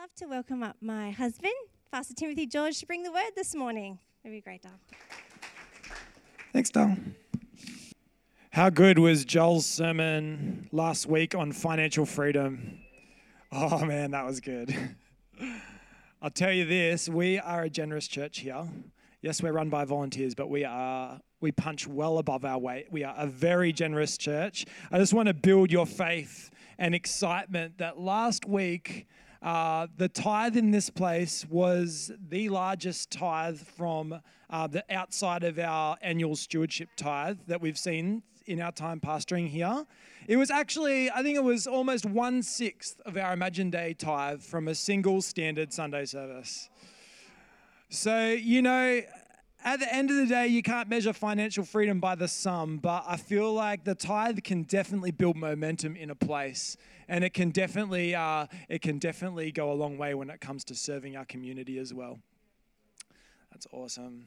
love to welcome up my husband, Pastor Timothy George, to bring the word this morning. It'll be great, Dal. Thanks, Dal. How good was Joel's sermon last week on financial freedom? Oh man, that was good. I'll tell you this, we are a generous church here. Yes, we're run by volunteers, but we are we punch well above our weight. We are a very generous church. I just want to build your faith and excitement that last week uh, the tithe in this place was the largest tithe from uh, the outside of our annual stewardship tithe that we've seen in our time pastoring here. It was actually, I think it was almost one sixth of our Imagine Day tithe from a single standard Sunday service. So, you know, at the end of the day, you can't measure financial freedom by the sum, but I feel like the tithe can definitely build momentum in a place, and it can definitely uh, it can definitely go a long way when it comes to serving our community as well. That's awesome.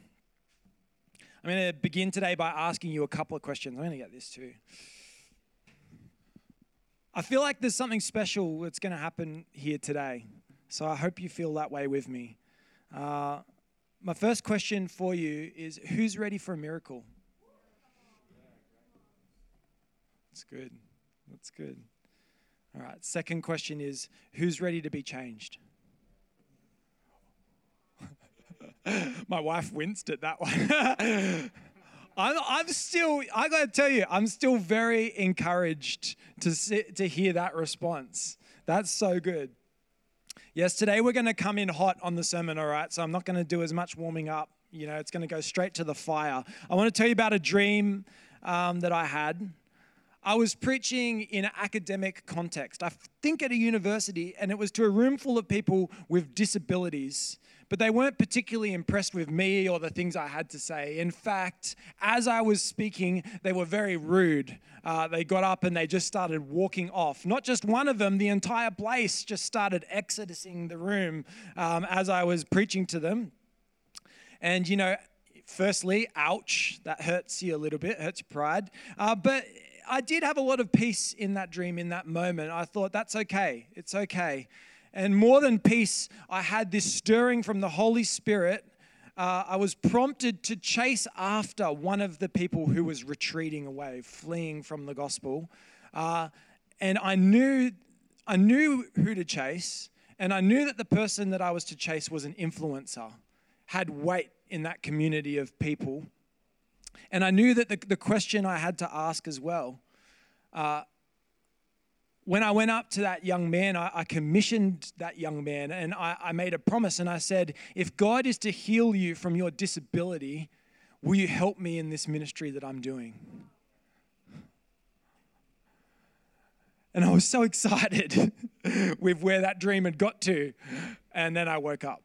I'm going to begin today by asking you a couple of questions. I'm going to get this too. I feel like there's something special that's going to happen here today, so I hope you feel that way with me. Uh, my first question for you is who's ready for a miracle? That's good. That's good. All right. Second question is who's ready to be changed? My wife winced at that one. I'm, I'm still, I got to tell you, I'm still very encouraged to, see, to hear that response. That's so good. Yes, today we're to come in hot on the sermon, all right? So I'm not to do as much warming up. You know, it's to go straight to the fire. I want to tell you about a dream um, that I had. I was preaching in an academic context, I think at a university, and it was to a room full of people with disabilities but they weren't particularly impressed with me or the things I had to say. In fact, as I was speaking, they were very rude. Uh, they got up and they just started walking off. Not just one of them, the entire place just started exodusing the room um, as I was preaching to them. And, you know, firstly, ouch, that hurts you a little bit, hurts your pride. Uh, but I did have a lot of peace in that dream, in that moment. I thought, that's okay, it's okay. And more than peace, I had this stirring from the Holy Spirit. Uh, I was prompted to chase after one of the people who was retreating away, fleeing from the gospel. Uh, and I knew, I knew who to chase, and I knew that the person that I was to chase was an influencer, had weight in that community of people. And I knew that the, the question I had to ask as well uh, when I went up to that young man, I, I commissioned that young man and I, I made a promise and I said, If God is to heal you from your disability, will you help me in this ministry that I'm doing? And I was so excited with where that dream had got to. And then I woke up.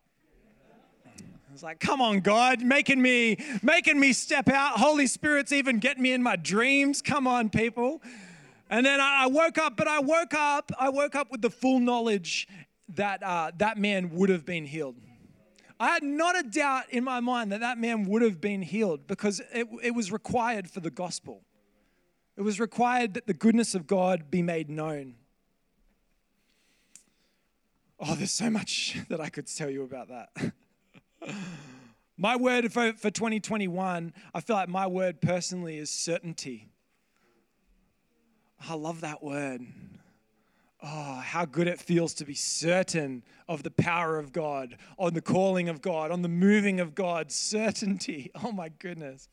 I was like, come on, God, making me, making me step out. Holy Spirit's even getting me in my dreams. Come on, people. And then I woke up, but I woke up, I woke up with the full knowledge that uh, that man would have been healed. I had not a doubt in my mind that that man would have been healed because it, it was required for the gospel. It was required that the goodness of God be made known. Oh, there's so much that I could tell you about that. my word for, for 2021, I feel like my word personally is certainty. I love that word. Oh, how good it feels to be certain of the power of God, on the calling of God, on the moving of God. Certainty. Oh my goodness.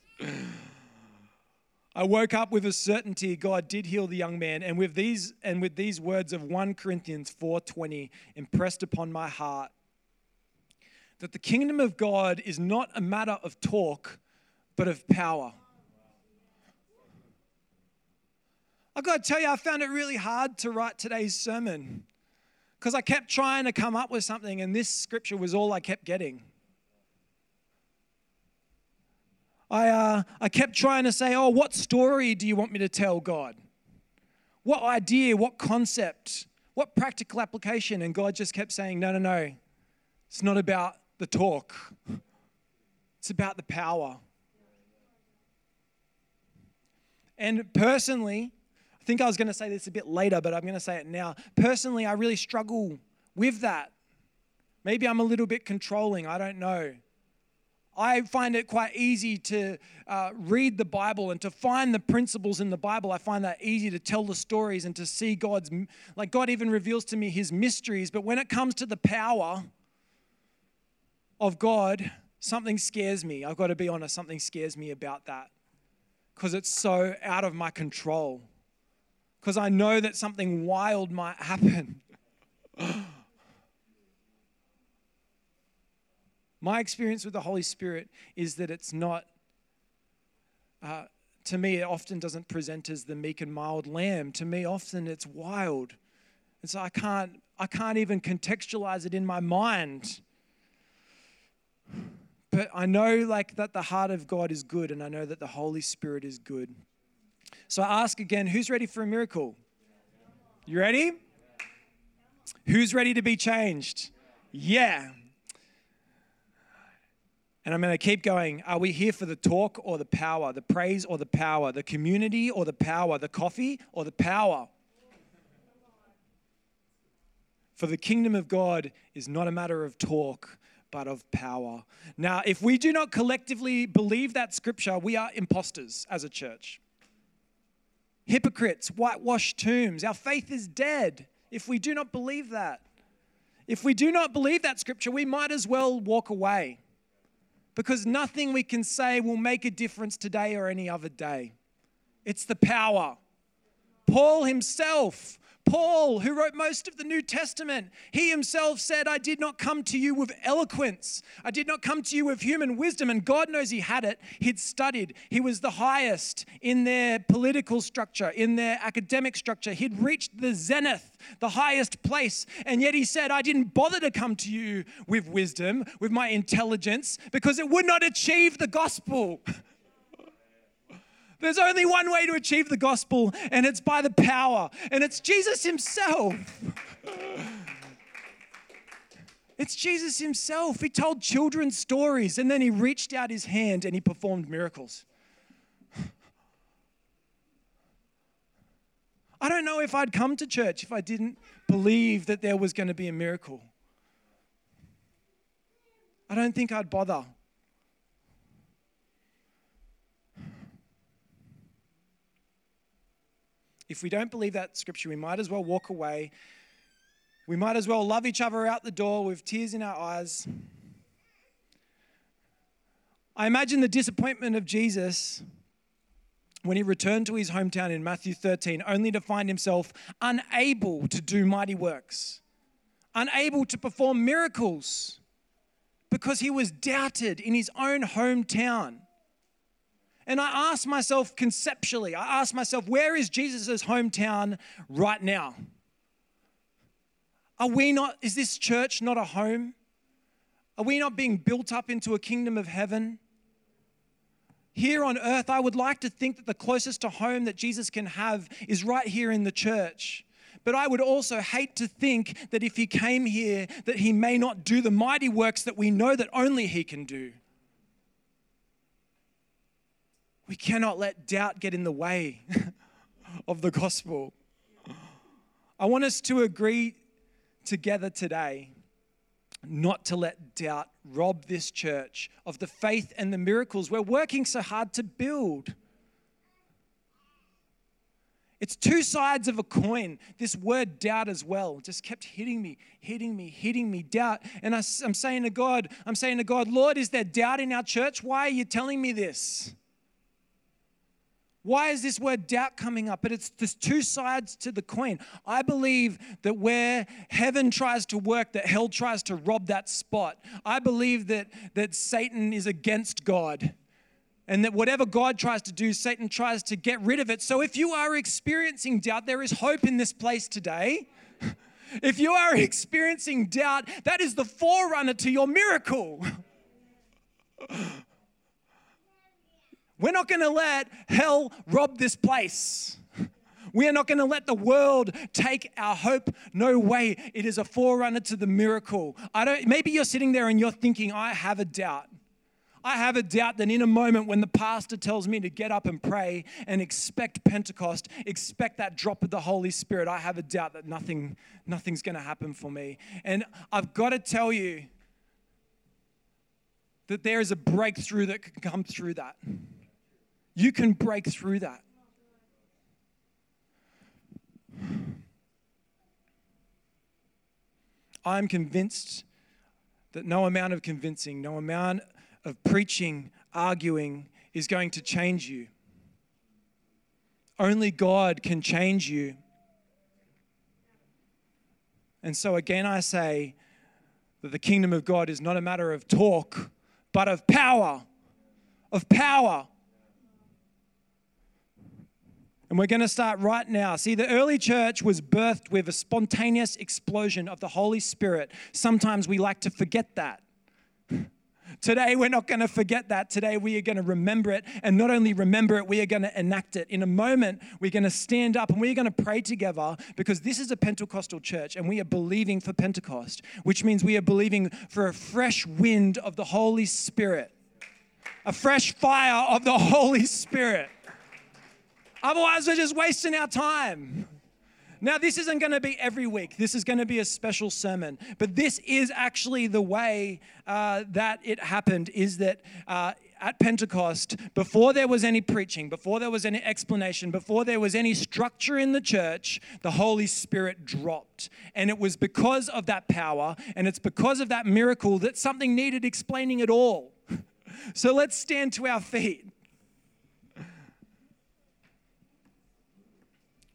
I woke up with a certainty God did heal the young man, and with these and with these words of 1 Corinthians 4:20 impressed upon my heart that the kingdom of God is not a matter of talk, but of power. I've got to tell you, I found it really hard to write today's sermon because I kept trying to come up with something, and this scripture was all I kept getting. I, uh, I kept trying to say, Oh, what story do you want me to tell, God? What idea, what concept, what practical application? And God just kept saying, No, no, no. It's not about the talk, it's about the power. And personally, I think I was going to say this a bit later, but I'm going to say it now. Personally, I really struggle with that. Maybe I'm a little bit controlling. I don't know. I find it quite easy to uh, read the Bible and to find the principles in the Bible. I find that easy to tell the stories and to see God's, like, God even reveals to me his mysteries. But when it comes to the power of God, something scares me. I've got to be honest, something scares me about that because it's so out of my control. Because I know that something wild might happen. My experience with the Holy Spirit is that it's not, uh, to me, it often doesn't present as the meek and mild lamb. To me, often it's wild. And so I can't, I can't even contextualize it in my mind. But I know like that the heart of God is good and I know that the Holy Spirit is good. So I ask again, who's ready for a miracle? You ready? Who's ready to be changed? Yeah. And I'm going to keep going. Are we here for the talk or the power, the praise or the power, the community or the power, the coffee or the power? For the kingdom of God is not a matter of talk, but of power. Now, if we do not collectively believe that scripture, we are imposters as a church. Hypocrites, whitewashed tombs. Our faith is dead if we do not believe that. If we do not believe that scripture, we might as well walk away because nothing we can say will make a difference today or any other day. It's the power. Paul himself Paul, who wrote most of the New Testament, he himself said, I did not come to you with eloquence. I did not come to you with human wisdom. And God knows he had it. He'd studied. He was the highest in their political structure, in their academic structure. He'd reached the zenith, the highest place. And yet he said, I didn't bother to come to you with wisdom, with my intelligence, because it would not achieve the gospel. There's only one way to achieve the gospel, and it's by the power, and it's Jesus Himself. It's Jesus Himself. He told children stories, and then He reached out His hand and He performed miracles. I don't know if I'd come to church if I didn't believe that there was going to be a miracle. I don't think I'd bother. If we don't believe that scripture, we might as well walk away. We might as well love each other out the door with tears in our eyes. I imagine the disappointment of Jesus when he returned to his hometown in Matthew 13, only to find himself unable to do mighty works, unable to perform miracles, because he was doubted in his own hometown. And I ask myself conceptually, I ask myself, where is Jesus' hometown right now? Are we not, is this church not a home? Are we not being built up into a kingdom of heaven? Here on earth, I would like to think that the closest to home that Jesus can have is right here in the church. But I would also hate to think that if he came here, that he may not do the mighty works that we know that only he can do. We cannot let doubt get in the way of the gospel. I want us to agree together today not to let doubt rob this church of the faith and the miracles we're working so hard to build. It's two sides of a coin. This word doubt as well just kept hitting me, hitting me, hitting me, doubt. And I, am saying to God, I'm saying to God, Lord, is there doubt in our church? Why are you telling me this? Why is this word doubt coming up? But it's there's two sides to the coin. I believe that where heaven tries to work, that hell tries to rob that spot. I believe that, that Satan is against God. And that whatever God tries to do, Satan tries to get rid of it. So if you are experiencing doubt, there is hope in this place today. If you are experiencing doubt, that is the forerunner to your miracle. We're not going to let hell rob this place. We are not going to let the world take our hope. No way. It is a forerunner to the miracle. I don't maybe you're sitting there and you're thinking I have a doubt. I have a doubt that in a moment when the pastor tells me to get up and pray and expect Pentecost, expect that drop of the Holy Spirit, I have a doubt that nothing, nothing's going to happen for me. And I've got to tell you that there is a breakthrough that can come through that. You can break through that. I'm convinced that no amount of convincing, no amount of preaching, arguing is going to change you. Only God can change you. And so, again, I say that the kingdom of God is not a matter of talk, but of power. Of power. And we're going to start right now. See, the early church was birthed with a spontaneous explosion of the Holy Spirit. Sometimes we like to forget that. Today, we're not going to forget that. Today, we are going to remember it. And not only remember it, we are going to enact it. In a moment, we're going to stand up and we're going to pray together because this is a Pentecostal church and we are believing for Pentecost, which means we are believing for a fresh wind of the Holy Spirit, a fresh fire of the Holy Spirit. Otherwise, we're just wasting our time. Now, this isn't going to be every week. This is going to be a special sermon. But this is actually the way uh, that it happened is that uh, at Pentecost, before there was any preaching, before there was any explanation, before there was any structure in the church, the Holy Spirit dropped. And it was because of that power and it's because of that miracle that something needed explaining at all. So let's stand to our feet.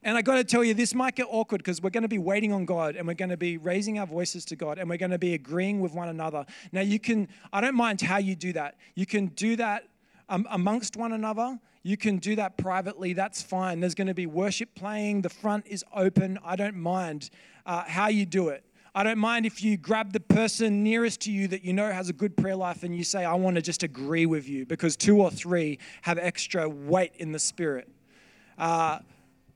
And I got to tell you, this might get awkward because we're going to be waiting on God and we're going to be raising our voices to God and we're going to be agreeing with one another. Now, you can, I don't mind how you do that. You can do that um, amongst one another. You can do that privately. That's fine. There's going to be worship playing. The front is open. I don't mind uh, how you do it. I don't mind if you grab the person nearest to you that you know has a good prayer life and you say, I want to just agree with you because two or three have extra weight in the spirit. Uh,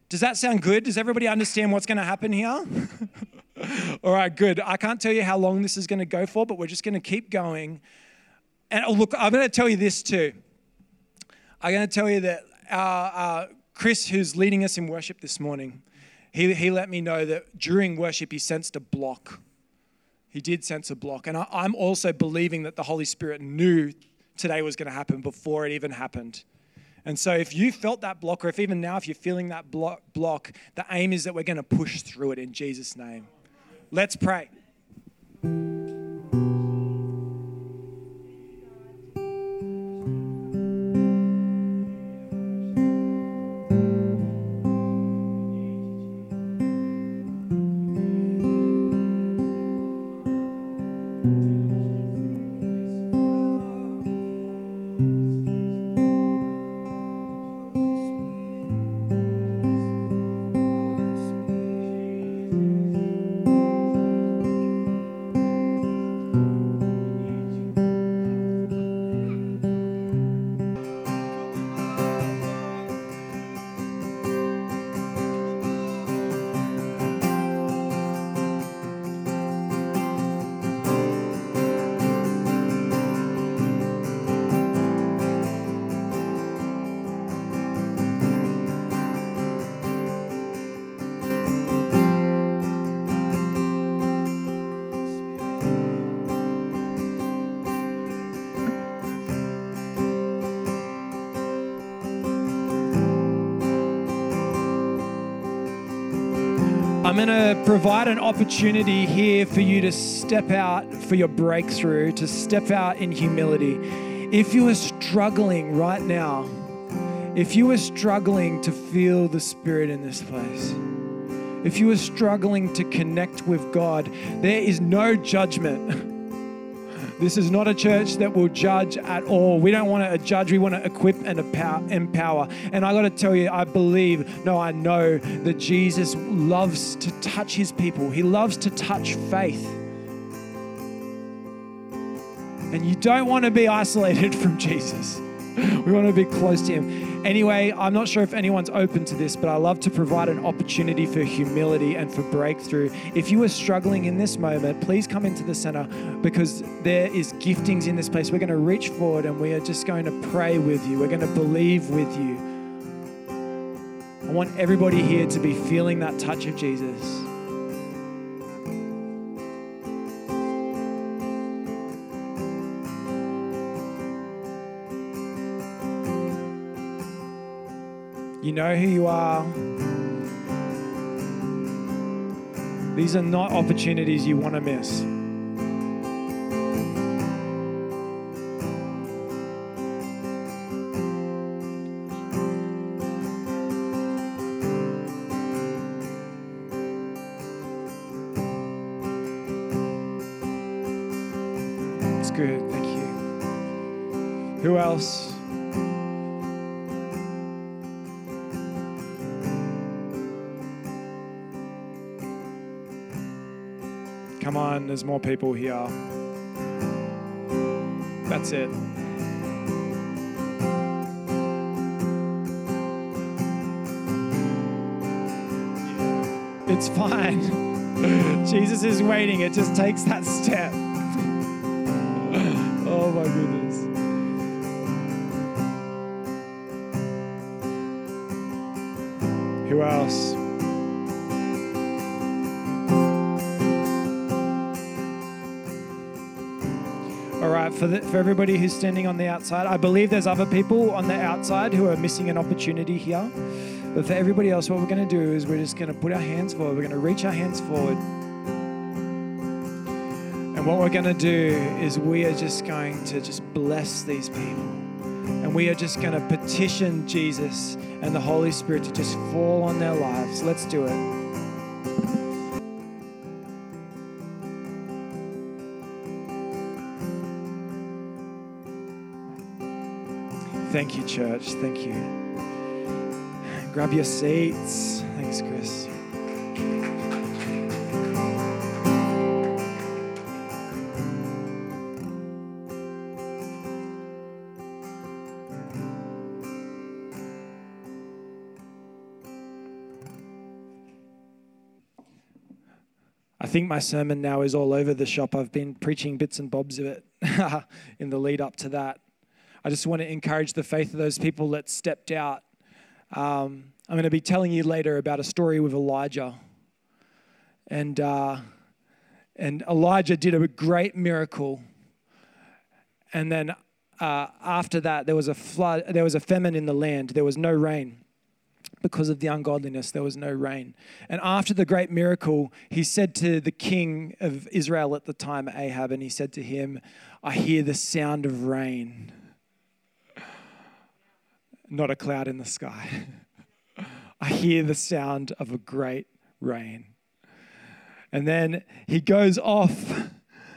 does that sound good? Does everybody understand what's going to happen here? All right, good. I can't tell you how long this is going to go for, but we're just going to keep going. And oh, look, I'm going to tell you this too. I'm going to tell you that our, uh, Chris, who's leading us in worship this morning, he, he let me know that during worship he sensed a block. He did sense a block. And I, I'm also believing that the Holy Spirit knew today was going to happen before it even happened. And so, if you felt that block, or if even now, if you're feeling that block, block the aim is that we're going to push through it in Jesus' name. Let's pray. Provide an opportunity here for you to step out for your breakthrough, to step out in humility. If you are struggling right now, if you are struggling to feel the Spirit in this place, if you are struggling to connect with God, there is no judgment. This is not a church that will judge at all. We don't want to judge, we want to equip and empower. And I got to tell you, I believe, no, I know that Jesus loves to touch his people, he loves to touch faith. And you don't want to be isolated from Jesus. We want to be close to Him. Anyway, I'm not sure if anyone's open to this, but I love to provide an opportunity for humility and for breakthrough. If you are struggling in this moment, please come into the center because there is giftings in this place. We're going to reach forward and we are just going to pray with you. We're going to believe with you. I want everybody here to be feeling that touch of Jesus. You know who you are. These are not opportunities you want to miss. Come on, there's more people here. That's it. It's fine. Jesus is waiting. It just takes that step. oh my goodness. Who else? For, the, for everybody who's standing on the outside, I believe there's other people on the outside who are missing an opportunity here. But for everybody else, what we're going to do is we're just going to put our hands forward. We're going to reach our hands forward. And what we're going to do is we are just going to just bless these people. And we are just going to petition Jesus and the Holy Spirit to just fall on their lives. Let's do it. Thank you, church. Thank you. Grab your seats. Thanks, Chris. I think my sermon now is all over the shop. I've been preaching bits and bobs of it in the lead up to that. I just want to encourage the faith of those people that stepped out. Um, I'm going to be telling you later about a story with Elijah. And, uh, and Elijah did a great miracle. And then uh, after that, there was a flood, there was a famine in the land, there was no rain. Because of the ungodliness, there was no rain. And after the great miracle, he said to the king of Israel at the time, Ahab, and he said to him, I hear the sound of rain not a cloud in the sky. I hear the sound of a great rain. And then he goes off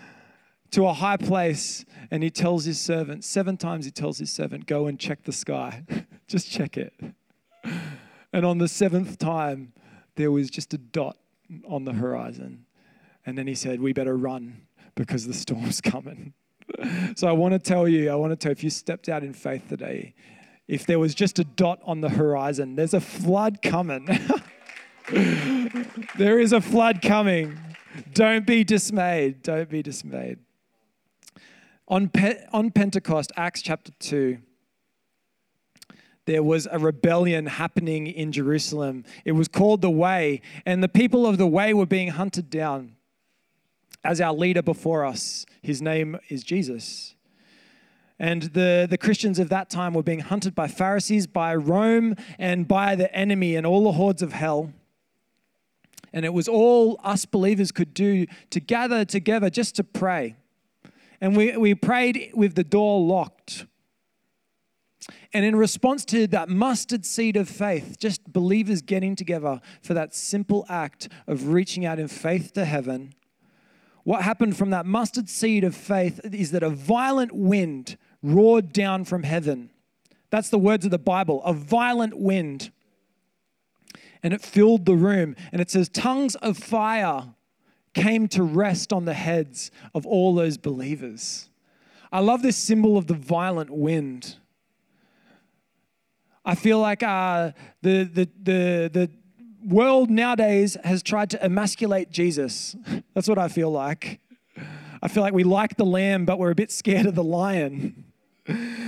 to a high place and he tells his servant, seven times he tells his servant, go and check the sky. just check it. And on the seventh time, there was just a dot on the horizon. And then he said, we better run because the storm's coming. so I want to tell you, I want to tell you, if you stepped out in faith today, if there was just a dot on the horizon. There's a flood coming. there is a flood coming. Don't be dismayed. Don't be dismayed. On, Pe- on Pentecost, Acts chapter 2, there was a rebellion happening in Jerusalem. It was called the Way, and the people of the Way were being hunted down. As our leader before us, his name is Jesus. And the, the Christians of that time were being hunted by Pharisees, by Rome, and by the enemy and all the hordes of hell. And it was all us believers could do to gather together just to pray. And we, we prayed with the door locked. And in response to that mustard seed of faith, just believers getting together for that simple act of reaching out in faith to heaven, what happened from that mustard seed of faith is that a violent wind roared down from heaven. That's the words of the Bible a violent wind. And it filled the room. And it says, tongues of fire came to rest on the heads of all those believers. I love this symbol of the violent wind. I feel like uh, the, the, the, the world nowadays has tried to emasculate Jesus. That's what I feel like. I feel like we like the lamb, but we're a bit scared of the lion.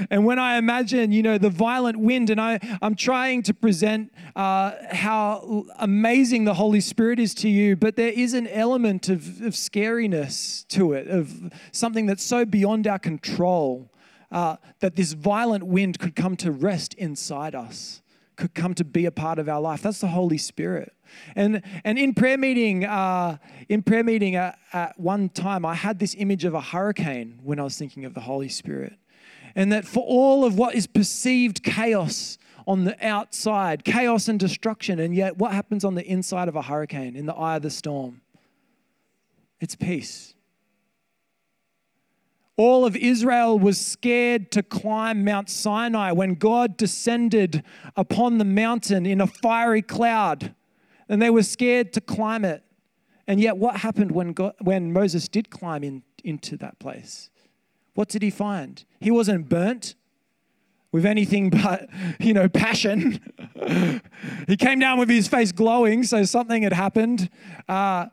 And when I imagine, you know, the violent wind, and I, I'm trying to present uh, how amazing the Holy Spirit is to you, but there is an element of, of scariness to it, of something that's so beyond our control uh, that this violent wind could come to rest inside us, could come to be a part of our life. That's the Holy Spirit. And, and in prayer meeting, uh, in prayer meeting at, at one time, I had this image of a hurricane when I was thinking of the Holy Spirit. And that for all of what is perceived chaos on the outside, chaos and destruction, and yet what happens on the inside of a hurricane, in the eye of the storm? It's peace. All of Israel was scared to climb Mount Sinai when God descended upon the mountain in a fiery cloud, and they were scared to climb it. And yet, what happened when, God, when Moses did climb in, into that place? What did he find? He wasn't burnt with anything but, you know, passion. he came down with his face glowing, so something had happened. Uh,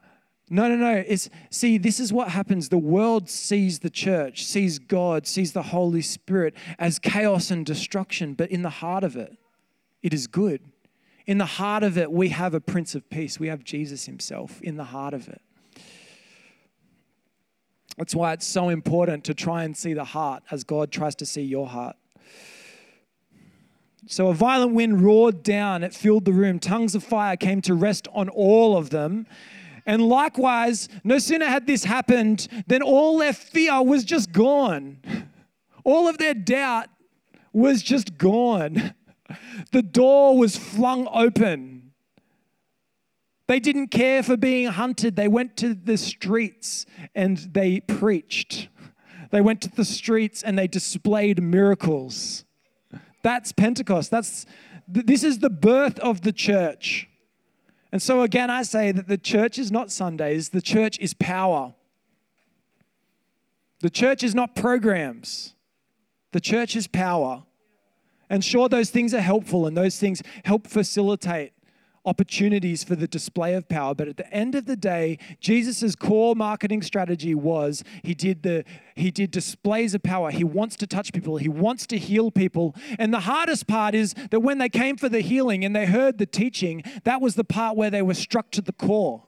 no, no, no. It's see, this is what happens. The world sees the church, sees God, sees the Holy Spirit as chaos and destruction, but in the heart of it, it is good. In the heart of it, we have a Prince of Peace. We have Jesus Himself in the heart of it. That's why it's so important to try and see the heart as God tries to see your heart. So a violent wind roared down, it filled the room. Tongues of fire came to rest on all of them. And likewise, no sooner had this happened than all their fear was just gone. All of their doubt was just gone. The door was flung open. They didn't care for being hunted. They went to the streets and they preached. They went to the streets and they displayed miracles. That's Pentecost. That's this is the birth of the church. And so, again, I say that the church is not Sundays, the church is power. The church is not programs, the church is power. And sure, those things are helpful and those things help facilitate opportunities for the display of power. But at the end of the day, Jesus' core marketing strategy was he did the he did displays of power. He wants to touch people, he wants to heal people. And the hardest part is that when they came for the healing and they heard the teaching, that was the part where they were struck to the core.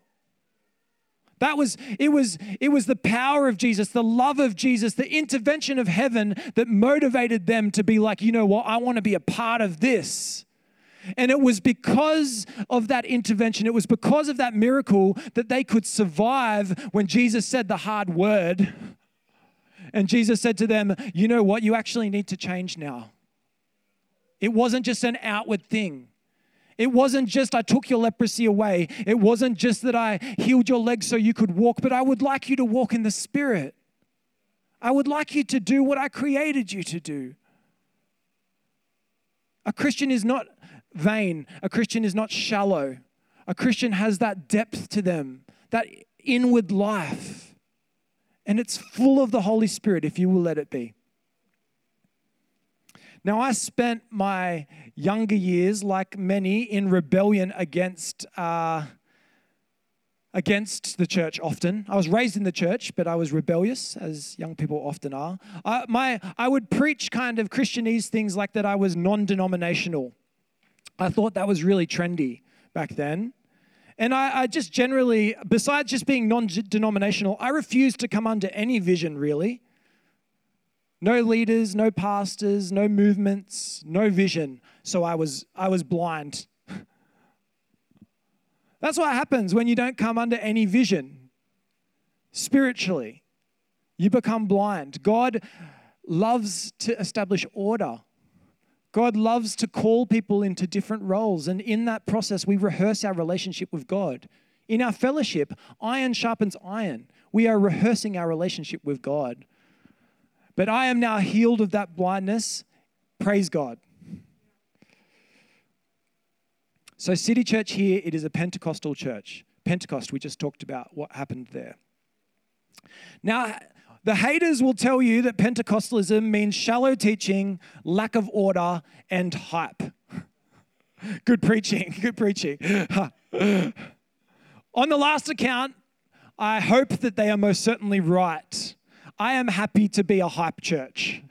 That was it was it was the power of Jesus, the love of Jesus, the intervention of heaven that motivated them to be like, you know what, I want to be a part of this. And it was because of that intervention, it was because of that miracle that they could survive when Jesus said the hard word. And Jesus said to them, You know what? You actually need to change now. It wasn't just an outward thing. It wasn't just I took your leprosy away. It wasn't just that I healed your legs so you could walk, but I would like you to walk in the Spirit. I would like you to do what I created you to do. A Christian is not vain. A Christian is not shallow. A Christian has that depth to them, that inward life. And it's full of the Holy Spirit if you will let it be. Now, I spent my younger years, like many, in rebellion against, uh, against the church often. I was raised in the church, but I was rebellious, as young people often are. I, my, I would preach kind of Christianese things like that I was non denominational. I thought that was really trendy back then. And I, I just generally, besides just being non denominational, I refused to come under any vision really. No leaders, no pastors, no movements, no vision. So I was, I was blind. That's what happens when you don't come under any vision spiritually. You become blind. God loves to establish order. God loves to call people into different roles. And in that process, we rehearse our relationship with God. In our fellowship, iron sharpens iron. We are rehearsing our relationship with God. But I am now healed of that blindness. Praise God. So, City Church here, it is a Pentecostal church. Pentecost, we just talked about what happened there. Now, the haters will tell you that Pentecostalism means shallow teaching, lack of order, and hype. Good preaching. Good preaching. On the last account, I hope that they are most certainly right. I am happy to be a hype church.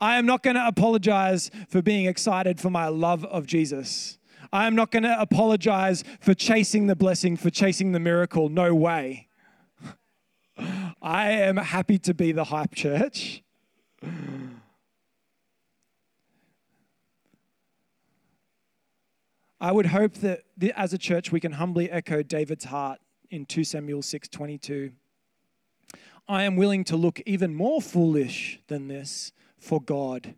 I am not going to apologize for being excited for my love of Jesus. I am not going to apologize for chasing the blessing, for chasing the miracle. No way. I am happy to be the hype church. I would hope that as a church we can humbly echo David's heart in 2 Samuel 6:22. I am willing to look even more foolish than this for God,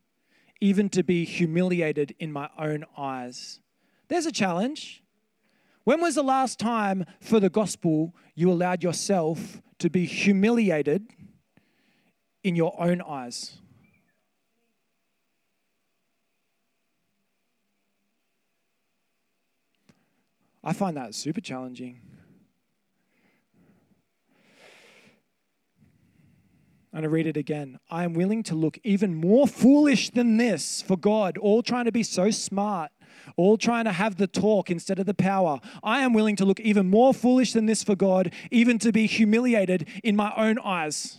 even to be humiliated in my own eyes. There's a challenge. When was the last time for the gospel you allowed yourself to be humiliated in your own eyes? I find that super challenging. I'm going to read it again. I am willing to look even more foolish than this for God, all trying to be so smart, all trying to have the talk instead of the power. I am willing to look even more foolish than this for God, even to be humiliated in my own eyes.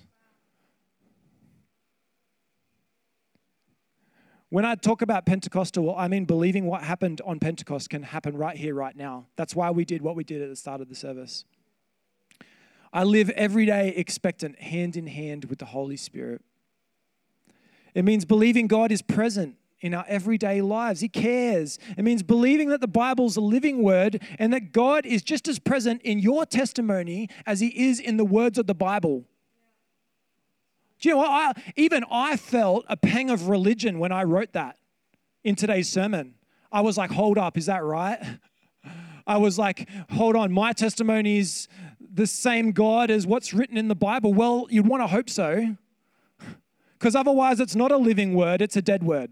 When I talk about Pentecostal, I mean believing what happened on Pentecost can happen right here, right now. That's why we did what we did at the start of the service. I live every day expectant, hand in hand with the Holy Spirit. It means believing God is present in our everyday lives. He cares. It means believing that the Bible's a living word and that God is just as present in your testimony as He is in the words of the Bible. Do you know what? I, even I felt a pang of religion when I wrote that in today's sermon. I was like, hold up, is that right? I was like, hold on, my testimony is the same God as what's written in the Bible? Well, you'd want to hope so. Because otherwise, it's not a living word, it's a dead word.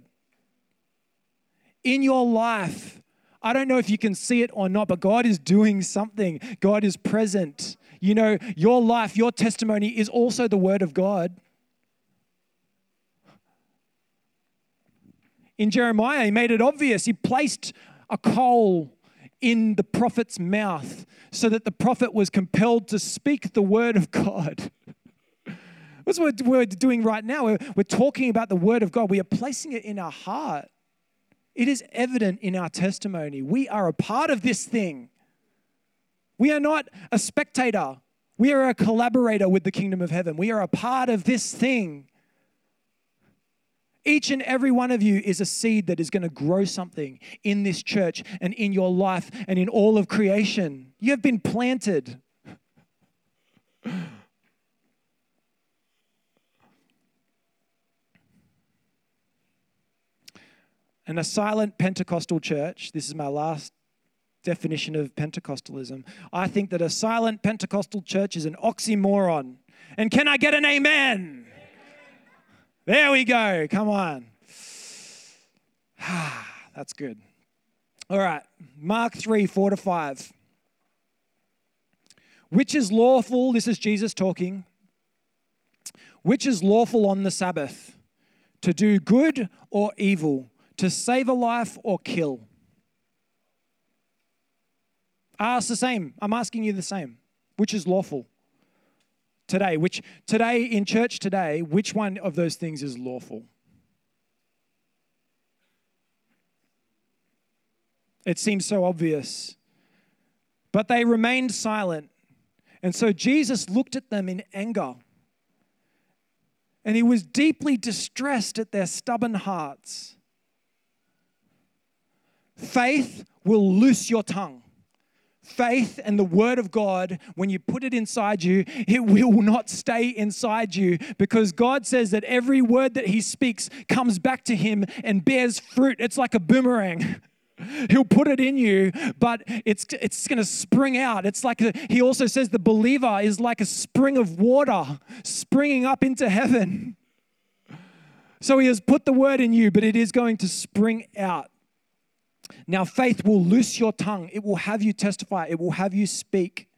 In your life, I don't know if you can see it or not, but God is doing something. God is present. You know, your life, your testimony is also the word of God. In Jeremiah, he made it obvious. He placed a coal in the prophet's mouth so that the prophet was compelled to speak the word of God. That's what we're doing right now. We're, we're talking about the word of God, we are placing it in our heart. It is evident in our testimony. We are a part of this thing. We are not a spectator. We are a collaborator with the kingdom of heaven. We are a part of this thing. Each and every one of you is a seed that is going to grow something in this church and in your life and in all of creation. You have been planted. And a silent Pentecostal church, this is my last definition of Pentecostalism. I think that a silent Pentecostal church is an oxymoron. And can I get an amen? There we go. Come on. Ah, that's good. All right. Mark 3 4 to 5. Which is lawful? This is Jesus talking. Which is lawful on the Sabbath? To do good or evil? To save a life or kill? I ask the same. I'm asking you the same. Which is lawful? today, which today in church today, which one of those things is lawful? It seems so obvious. But they remained silent. And so Jesus looked at them in anger. And he was deeply distressed at their stubborn hearts. Faith will loose your tongue faith and the word of God, when you put it inside you, it will not stay inside you because God says that every word that He speaks comes back to Him and bears fruit. It's like a boomerang. He'll put it in you, but it's it's going to spring out. It's like a, he also says the believer is like a spring of water springing up into heaven. So he has put the word in you, but it is going to spring out. Now, faith will loose your tongue, it will have you testify, it will have you speak,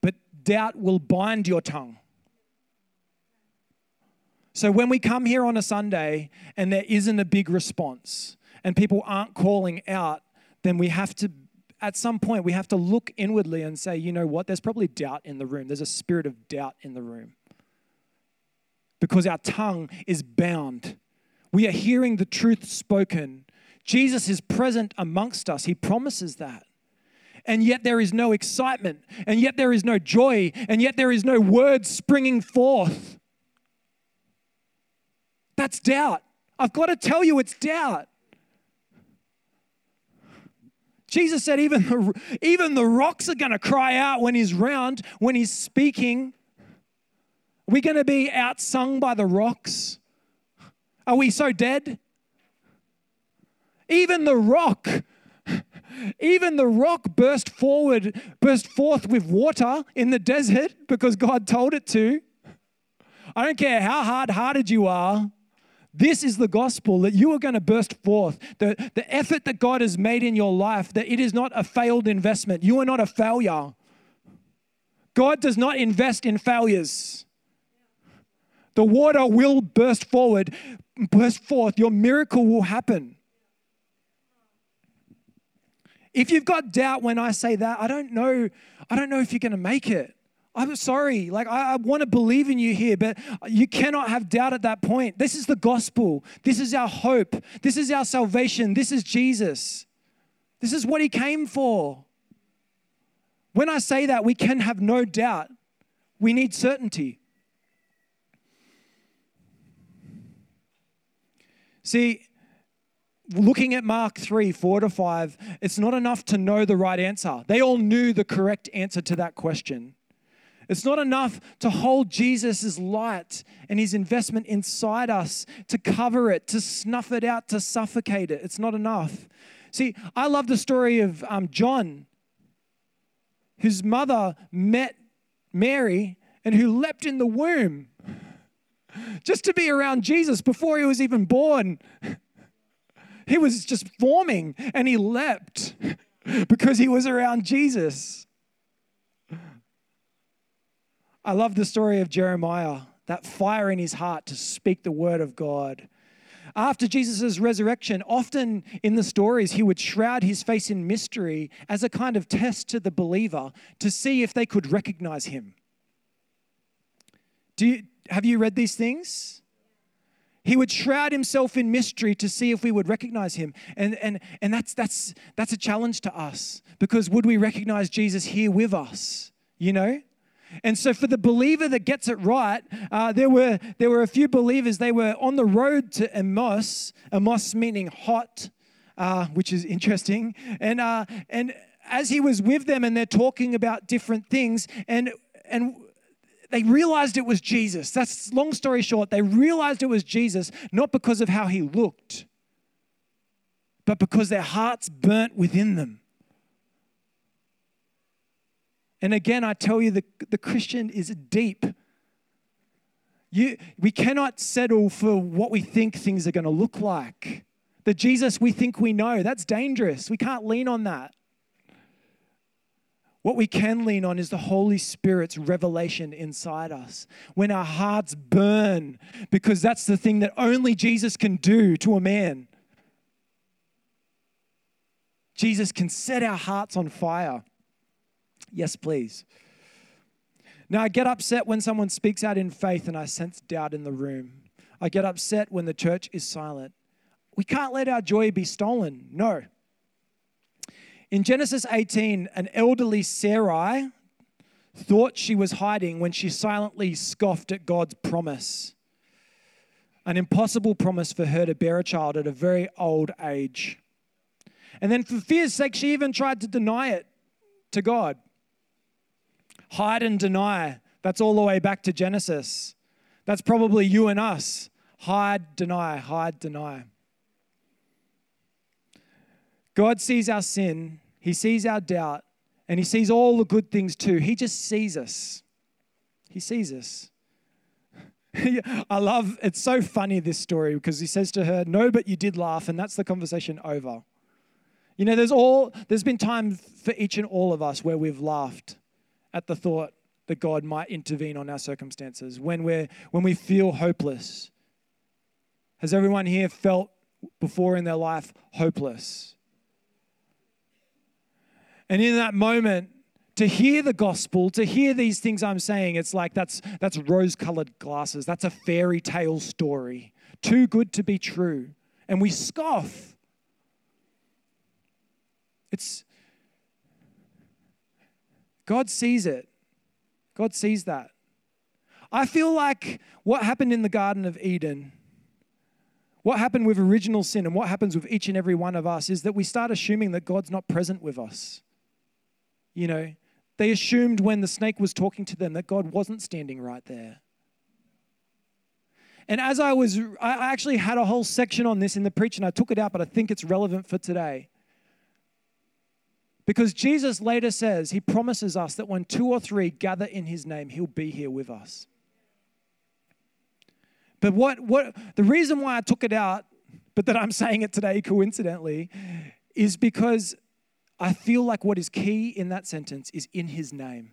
but doubt will bind your tongue. So, when we come here on a Sunday and there isn't a big response and people aren't calling out, then we have to, at some point, we have to look inwardly and say, you know what? There's probably doubt in the room. There's a spirit of doubt in the room. Because our tongue is bound. We are hearing the truth spoken. Jesus is present amongst us. He promises that. And yet there is no excitement, and yet there is no joy, and yet there is no word springing forth. That's doubt. I've got to tell you, it's doubt. Jesus said, even the, even the rocks are going to cry out when he's round, when he's speaking. Are we going to be outsung by the rocks? Are we so dead? Even the rock, even the rock burst forward, burst forth with water in the desert because God told it to. I don't care how hard hearted you are. This is the gospel that you are going to burst forth. The, the effort that God has made in your life, that it is not a failed investment. You are not a failure. God does not invest in failures. The water will burst forward, burst forth. Your miracle will happen. If you've got doubt when I say that, I don't know. I don't know if you're going to make it. I'm sorry. Like, I, I want to believe in you here, but you cannot have doubt at that point. This is the gospel. This is our hope. This is our salvation. This is Jesus. This is what he came for. When I say that, we can have no doubt. We need certainty. See, looking at Mark 3, 4 to 5, it's not enough to know the right answer. They all knew the correct answer to that question. It's not enough to hold Jesus' light and his investment inside us, to cover it, to snuff it out, to suffocate it. It's not enough. See, I love the story of um, John, whose mother met Mary and who leapt in the womb just to be around Jesus before he was even born. He was just forming and he leapt because he was around Jesus. I love the story of Jeremiah, that fire in his heart to speak the word of God. After Jesus' resurrection, often in the stories, he would shroud his face in mystery as a kind of test to the believer to see if they could recognize him. Do you, have you read these things? He would shroud himself in mystery to see if we would recognize him. And, and, and that's, that's, that's a challenge to us because would we recognize Jesus here with us? You know? And so, for the believer that gets it right, uh, there, were, there were a few believers, they were on the road to Emmaus, Emmaus meaning hot, uh, which is interesting. And, uh, and as he was with them and they're talking about different things, and, and they realized it was Jesus. That's long story short, they realized it was Jesus, not because of how he looked, but because their hearts burnt within them. And again, I tell you, the, the Christian is deep. You, we cannot settle for what we think things are going to look like. The Jesus we think we know, that's dangerous. We can't lean on that. What we can lean on is the Holy Spirit's revelation inside us. When our hearts burn, because that's the thing that only Jesus can do to a man. Jesus can set our hearts on fire. Yes, please. Now, I get upset when someone speaks out in faith and I sense doubt in the room. I get upset when the church is silent. We can't let our joy be stolen. No. In Genesis 18, an elderly Sarai thought she was hiding when she silently scoffed at God's promise. An impossible promise for her to bear a child at a very old age. And then, for fear's sake, she even tried to deny it to God hide and deny. That's all the way back to Genesis. That's probably you and us. Hide, deny, hide, deny. God sees our sin, He sees our doubt, and He sees all the good things too. He just sees us. He sees us. I love it's so funny this story because he says to her, "No, but you did laugh," and that's the conversation over. You know, there's all there's been time for each and all of us where we've laughed at the thought that God might intervene on our circumstances, when, we're, when we feel hopeless. Has everyone here felt before in their life hopeless? And in that moment, to hear the gospel, to hear these things I'm saying, it's like that's that's rose-colored glasses. That's a fairy tale story. Too good to be true. And we scoff. It's God sees it. God sees that. I feel like what happened in the Garden of Eden, what happened with original sin, and what happens with each and every one of us is that we start assuming that God's not present with us. You know, they assumed when the snake was talking to them that God wasn't standing right there. And as I was, I actually had a whole section on this in the preach and I took it out, but I think it's relevant for today. Because Jesus later says, He promises us that when two or three gather in His name, He'll be here with us. But what, what the reason why I took it out, but that I'm saying it today coincidentally, is because I feel like what is key in that sentence is in His name.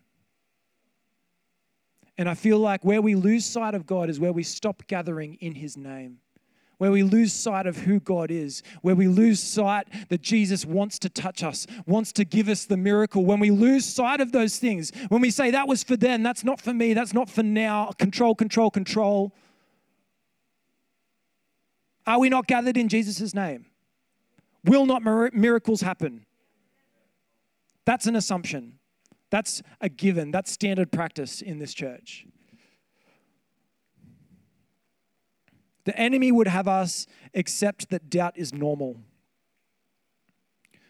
And I feel like where we lose sight of God is where we stop gathering in His name where we lose sight of who God is, where we lose sight that Jesus wants to touch us, wants to give us the miracle, when we lose sight of those things, when we say that was for them, that's not for me, that's not for now, control, control, control. Are we not gathered in Jesus' name? Will not miracles happen? That's an assumption. That's a given. That's standard practice in this church. The enemy would have us accept that doubt is normal.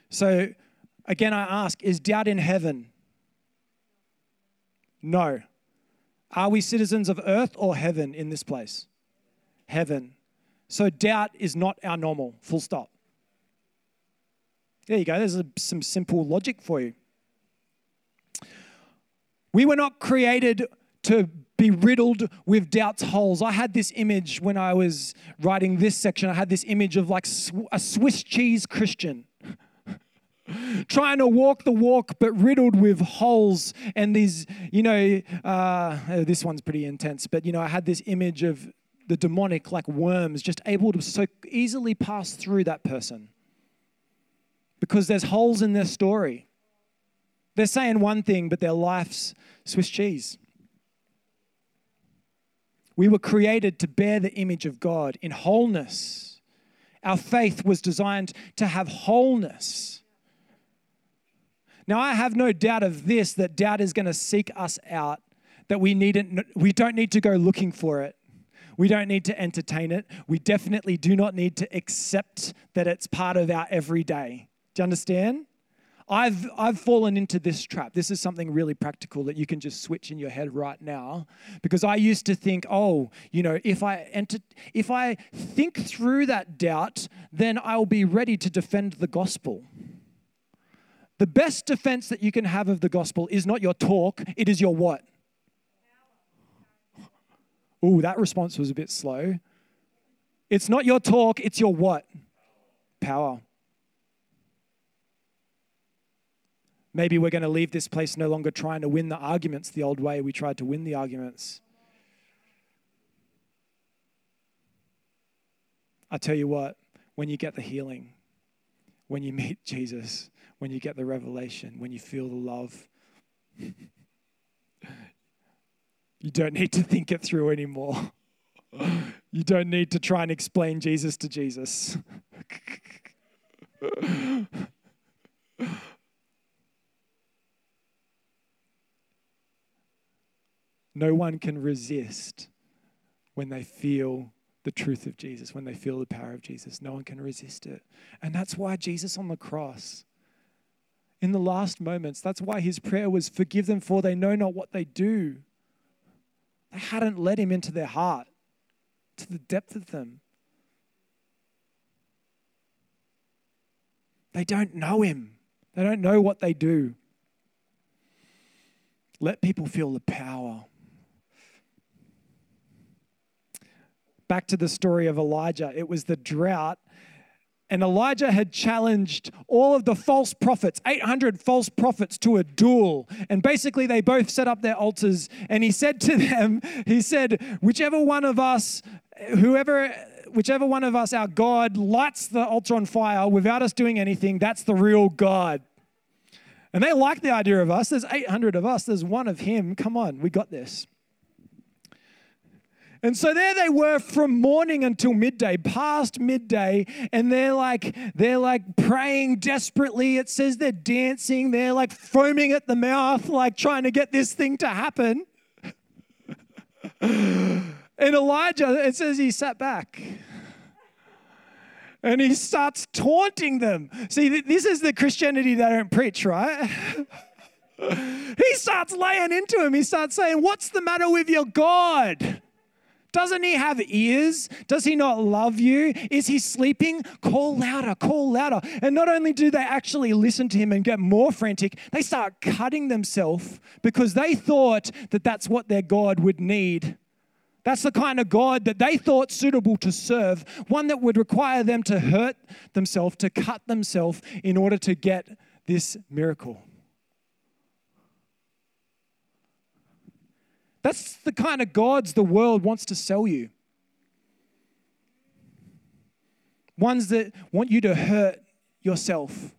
So, again, I ask is doubt in heaven? No. Are we citizens of earth or heaven in this place? Heaven. So, doubt is not our normal, full stop. There you go. There's some simple logic for you. We were not created to be riddled with doubt's holes. I had this image when I was writing this section. I had this image of like a Swiss cheese Christian. Trying to walk the walk, but riddled with holes and these, you know, uh, oh, this one's pretty intense, but you know, I had this image of the demonic, like worms, just able to so easily pass through that person because there's holes in their story. They're saying one thing, but their life's Swiss cheese. We were created to bear the image of God in wholeness. Our faith was designed to have wholeness. Now, I have no doubt of this that doubt is going to seek us out, that we, needn't, we don't need to go looking for it. We don't need to entertain it. We definitely do not need to accept that it's part of our everyday. Do you understand? I've, I've fallen into this trap. This is something really practical that you can just switch in your head right now. Because I used to think, oh, you know, if I enter, if I think through that doubt, then I'll be ready to defend the gospel. The best defense that you can have of the gospel is not your talk, it is your what? Oh, that response was a bit slow. It's not your talk, it's your what? Power. Maybe we're going to leave this place no longer trying to win the arguments the old way we tried to win the arguments. I tell you what, when you get the healing, when you meet Jesus, when you get the revelation, when you feel the love, you don't need to think it through anymore. You don't need to try and explain Jesus to Jesus. No one can resist when they feel the truth of Jesus, when they feel the power of Jesus. No one can resist it. And that's why Jesus on the cross, in the last moments, that's why his prayer was, Forgive them, for they know not what they do. They hadn't let him into their heart, to the depth of them. They don't know him, they don't know what they do. Let people feel the power back to the story of Elijah. It was the drought. And Elijah had challenged all of the false prophets, 800 false prophets, to a duel. And basically, they both set up their altars. And he said to them, He said, whichever one of us, whoever, whichever one of us, our God, lights the altar on fire without us doing anything, that's the real God. And they like the idea of us. There's 800 of us, there's one of him. Come on, we got this. And so there they were from morning until midday, past midday, and they're like they're like praying desperately. It says they're dancing, they're like foaming at the mouth, like trying to get this thing to happen. and Elijah, it says he sat back. And he starts taunting them. See, this is the Christianity they don't preach, right? he starts laying into him. He starts saying, What's the matter with your God? Doesn't he have ears? Does he not love you? Is he sleeping? Call louder, call louder. And not only do they actually listen to him and get more frantic, they start cutting themselves because they thought that that's what their God would need. That's the kind of God that they thought suitable to serve, one that would require them to hurt themselves, to cut themselves in order to get this miracle. That's the kind of gods the world wants to sell you. Ones that want you to hurt yourself,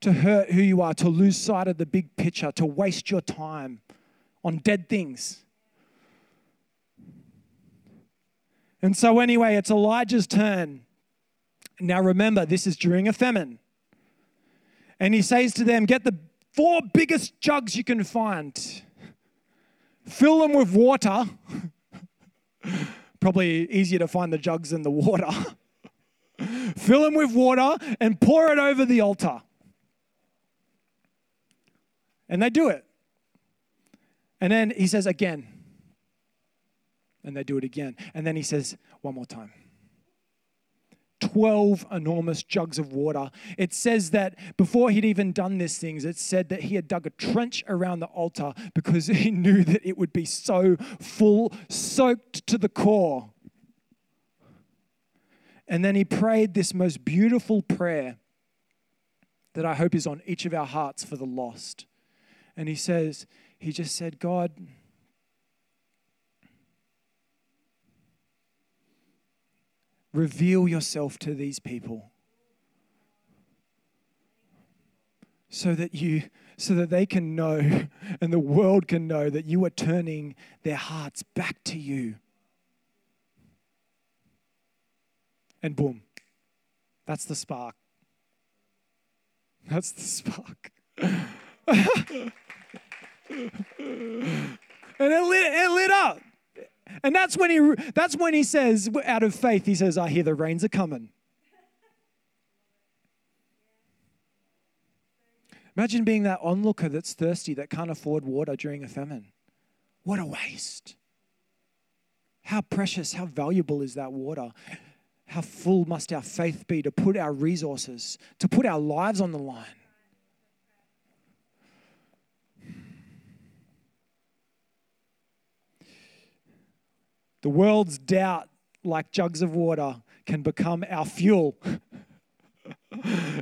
to hurt who you are, to lose sight of the big picture, to waste your time on dead things. And so, anyway, it's Elijah's turn. Now, remember, this is during a famine. And he says to them, Get the four biggest jugs you can find fill them with water. Probably easier to find the jugs than the water. fill them with water and pour it over the altar. And they do it. And then he says again. And they do it again. And then he says one more time. 12 enormous jugs of water. It says that before he'd even done these things, it said that he had dug a trench around the altar because he knew that it would be so full, soaked to the core. And then he prayed this most beautiful prayer that I hope is on each of our hearts for the lost. And he says, he just said, God, reveal yourself to these people so that you so that they can know and the world can know that you are turning their hearts back to you. And boom that's the spark. That's the spark. And it lit, and that's when he that's when he says, out of faith, he says, I hear the rains are coming. Imagine being that onlooker that's thirsty, that can't afford water during a famine. What a waste. How precious, how valuable is that water? How full must our faith be to put our resources, to put our lives on the line? The world's doubt, like jugs of water, can become our fuel.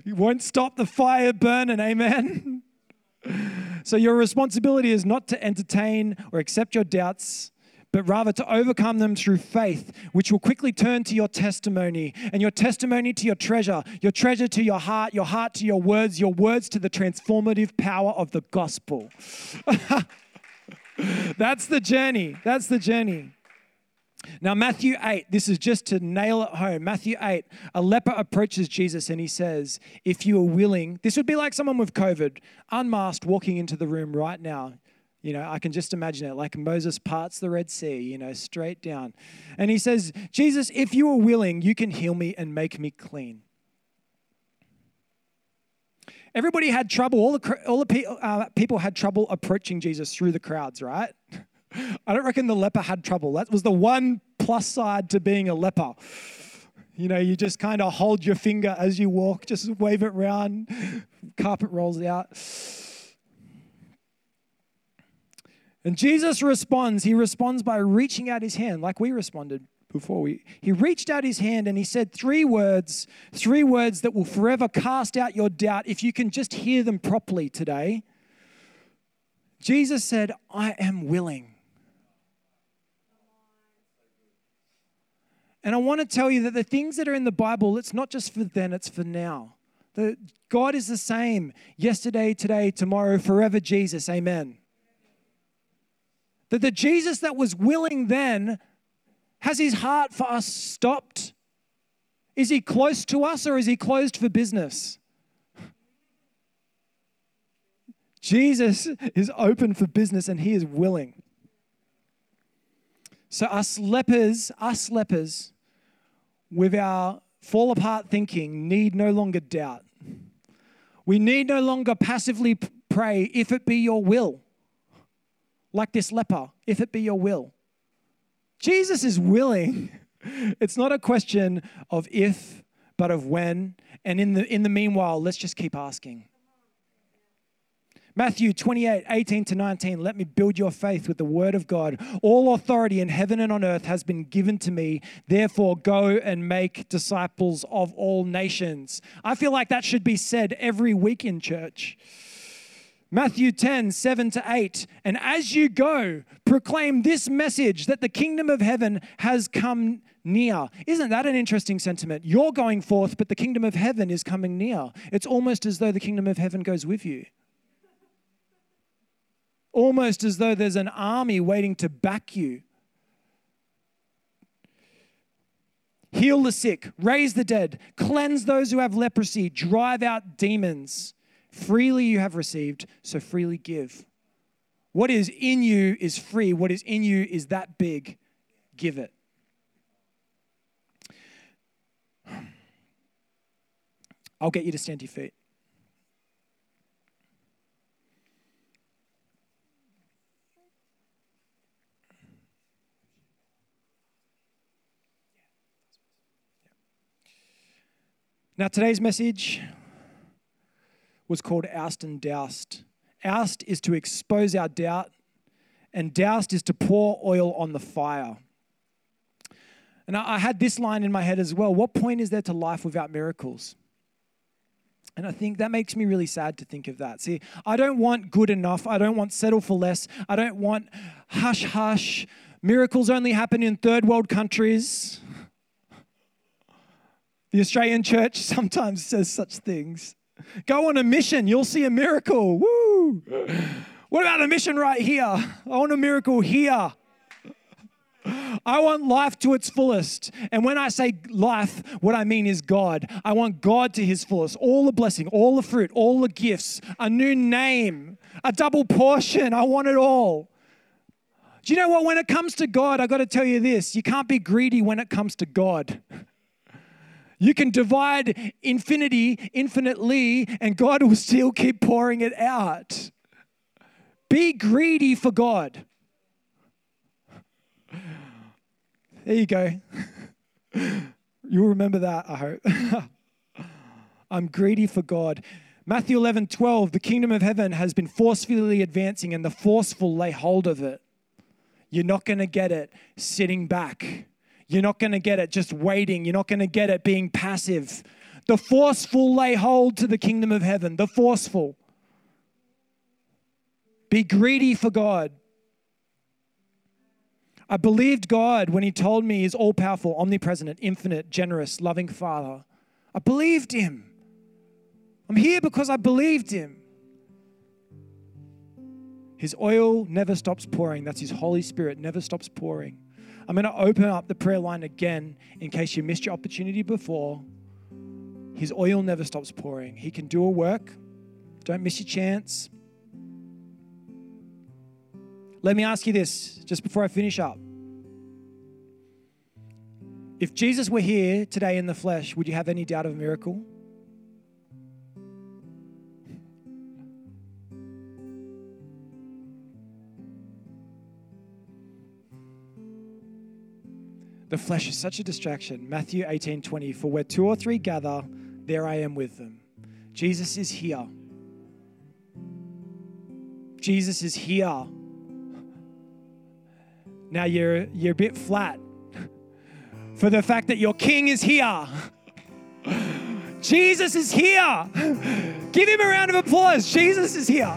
you won't stop the fire burning, amen? so, your responsibility is not to entertain or accept your doubts, but rather to overcome them through faith, which will quickly turn to your testimony, and your testimony to your treasure, your treasure to your heart, your heart to your words, your words to the transformative power of the gospel. That's the journey. That's the journey. Now, Matthew 8, this is just to nail it home. Matthew 8, a leper approaches Jesus and he says, If you are willing, this would be like someone with COVID, unmasked, walking into the room right now. You know, I can just imagine it like Moses parts the Red Sea, you know, straight down. And he says, Jesus, if you are willing, you can heal me and make me clean. Everybody had trouble, all the, all the uh, people had trouble approaching Jesus through the crowds, right? I don't reckon the leper had trouble. That was the one plus side to being a leper. You know, you just kind of hold your finger as you walk, just wave it around, carpet rolls out. And Jesus responds. He responds by reaching out his hand, like we responded before. We, he reached out his hand and he said three words, three words that will forever cast out your doubt if you can just hear them properly today. Jesus said, I am willing. And I want to tell you that the things that are in the Bible, it's not just for then, it's for now. The God is the same yesterday, today, tomorrow, forever Jesus. Amen. That the Jesus that was willing then has his heart for us stopped? Is he close to us or is he closed for business? Jesus is open for business and he is willing. So, us lepers, us lepers, with our fall apart thinking, need no longer doubt. We need no longer passively pray, if it be your will, like this leper, if it be your will. Jesus is willing. It's not a question of if, but of when. And in the, in the meanwhile, let's just keep asking. Matthew 28, 18 to 19. Let me build your faith with the word of God. All authority in heaven and on earth has been given to me. Therefore, go and make disciples of all nations. I feel like that should be said every week in church. Matthew 10, 7 to 8. And as you go, proclaim this message that the kingdom of heaven has come near. Isn't that an interesting sentiment? You're going forth, but the kingdom of heaven is coming near. It's almost as though the kingdom of heaven goes with you almost as though there's an army waiting to back you. Heal the sick, raise the dead, cleanse those who have leprosy, drive out demons. Freely you have received, so freely give. What is in you is free. What is in you is that big. Give it. I'll get you to stand to your feet. Now, today's message was called Oust and Doused. Oust is to expose our doubt, and doused is to pour oil on the fire. And I had this line in my head as well What point is there to life without miracles? And I think that makes me really sad to think of that. See, I don't want good enough. I don't want settle for less. I don't want hush hush. Miracles only happen in third world countries. The Australian church sometimes says such things. Go on a mission, you'll see a miracle. Woo! What about a mission right here? I want a miracle here. I want life to its fullest. And when I say life, what I mean is God. I want God to his fullest. All the blessing, all the fruit, all the gifts, a new name, a double portion. I want it all. Do you know what? When it comes to God, I got to tell you this you can't be greedy when it comes to God. You can divide infinity infinitely, and God will still keep pouring it out. Be greedy for God. There you go. You'll remember that, I hope. I'm greedy for God. Matthew 11, 12, the kingdom of heaven has been forcefully advancing, and the forceful lay hold of it. You're not going to get it sitting back. You're not going to get it just waiting. You're not going to get it being passive. The forceful lay hold to the kingdom of heaven. The forceful. Be greedy for God. I believed God when He told me He's all powerful, omnipresent, infinite, generous, loving Father. I believed Him. I'm here because I believed Him. His oil never stops pouring. That's His Holy Spirit never stops pouring. I'm going to open up the prayer line again in case you missed your opportunity before. His oil never stops pouring. He can do a work. Don't miss your chance. Let me ask you this just before I finish up. If Jesus were here today in the flesh, would you have any doubt of a miracle? The flesh is such a distraction. Matthew 18 20, for where two or three gather, there I am with them. Jesus is here. Jesus is here. Now you're, you're a bit flat for the fact that your king is here. Jesus is here. Give him a round of applause. Jesus is here.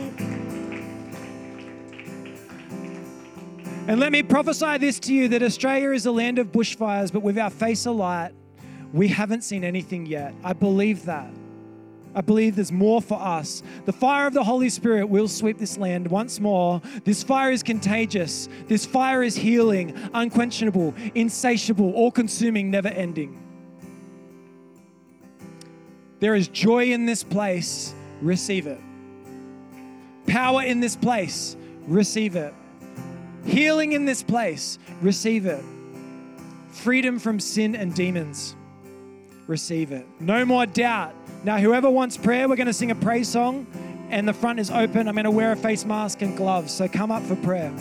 And let me prophesy this to you that Australia is a land of bushfires, but with our face alight, we haven't seen anything yet. I believe that. I believe there's more for us. The fire of the Holy Spirit will sweep this land once more. This fire is contagious. This fire is healing, unquenchable, insatiable, all consuming, never ending. There is joy in this place. Receive it. Power in this place. Receive it. Healing in this place. Receive it. Freedom from sin and demons. Receive it. No more doubt now, whoever wants prayer, we're going to sing a praise song, and the front is open. I'm going to wear a face mask and gloves, so come up for prayer.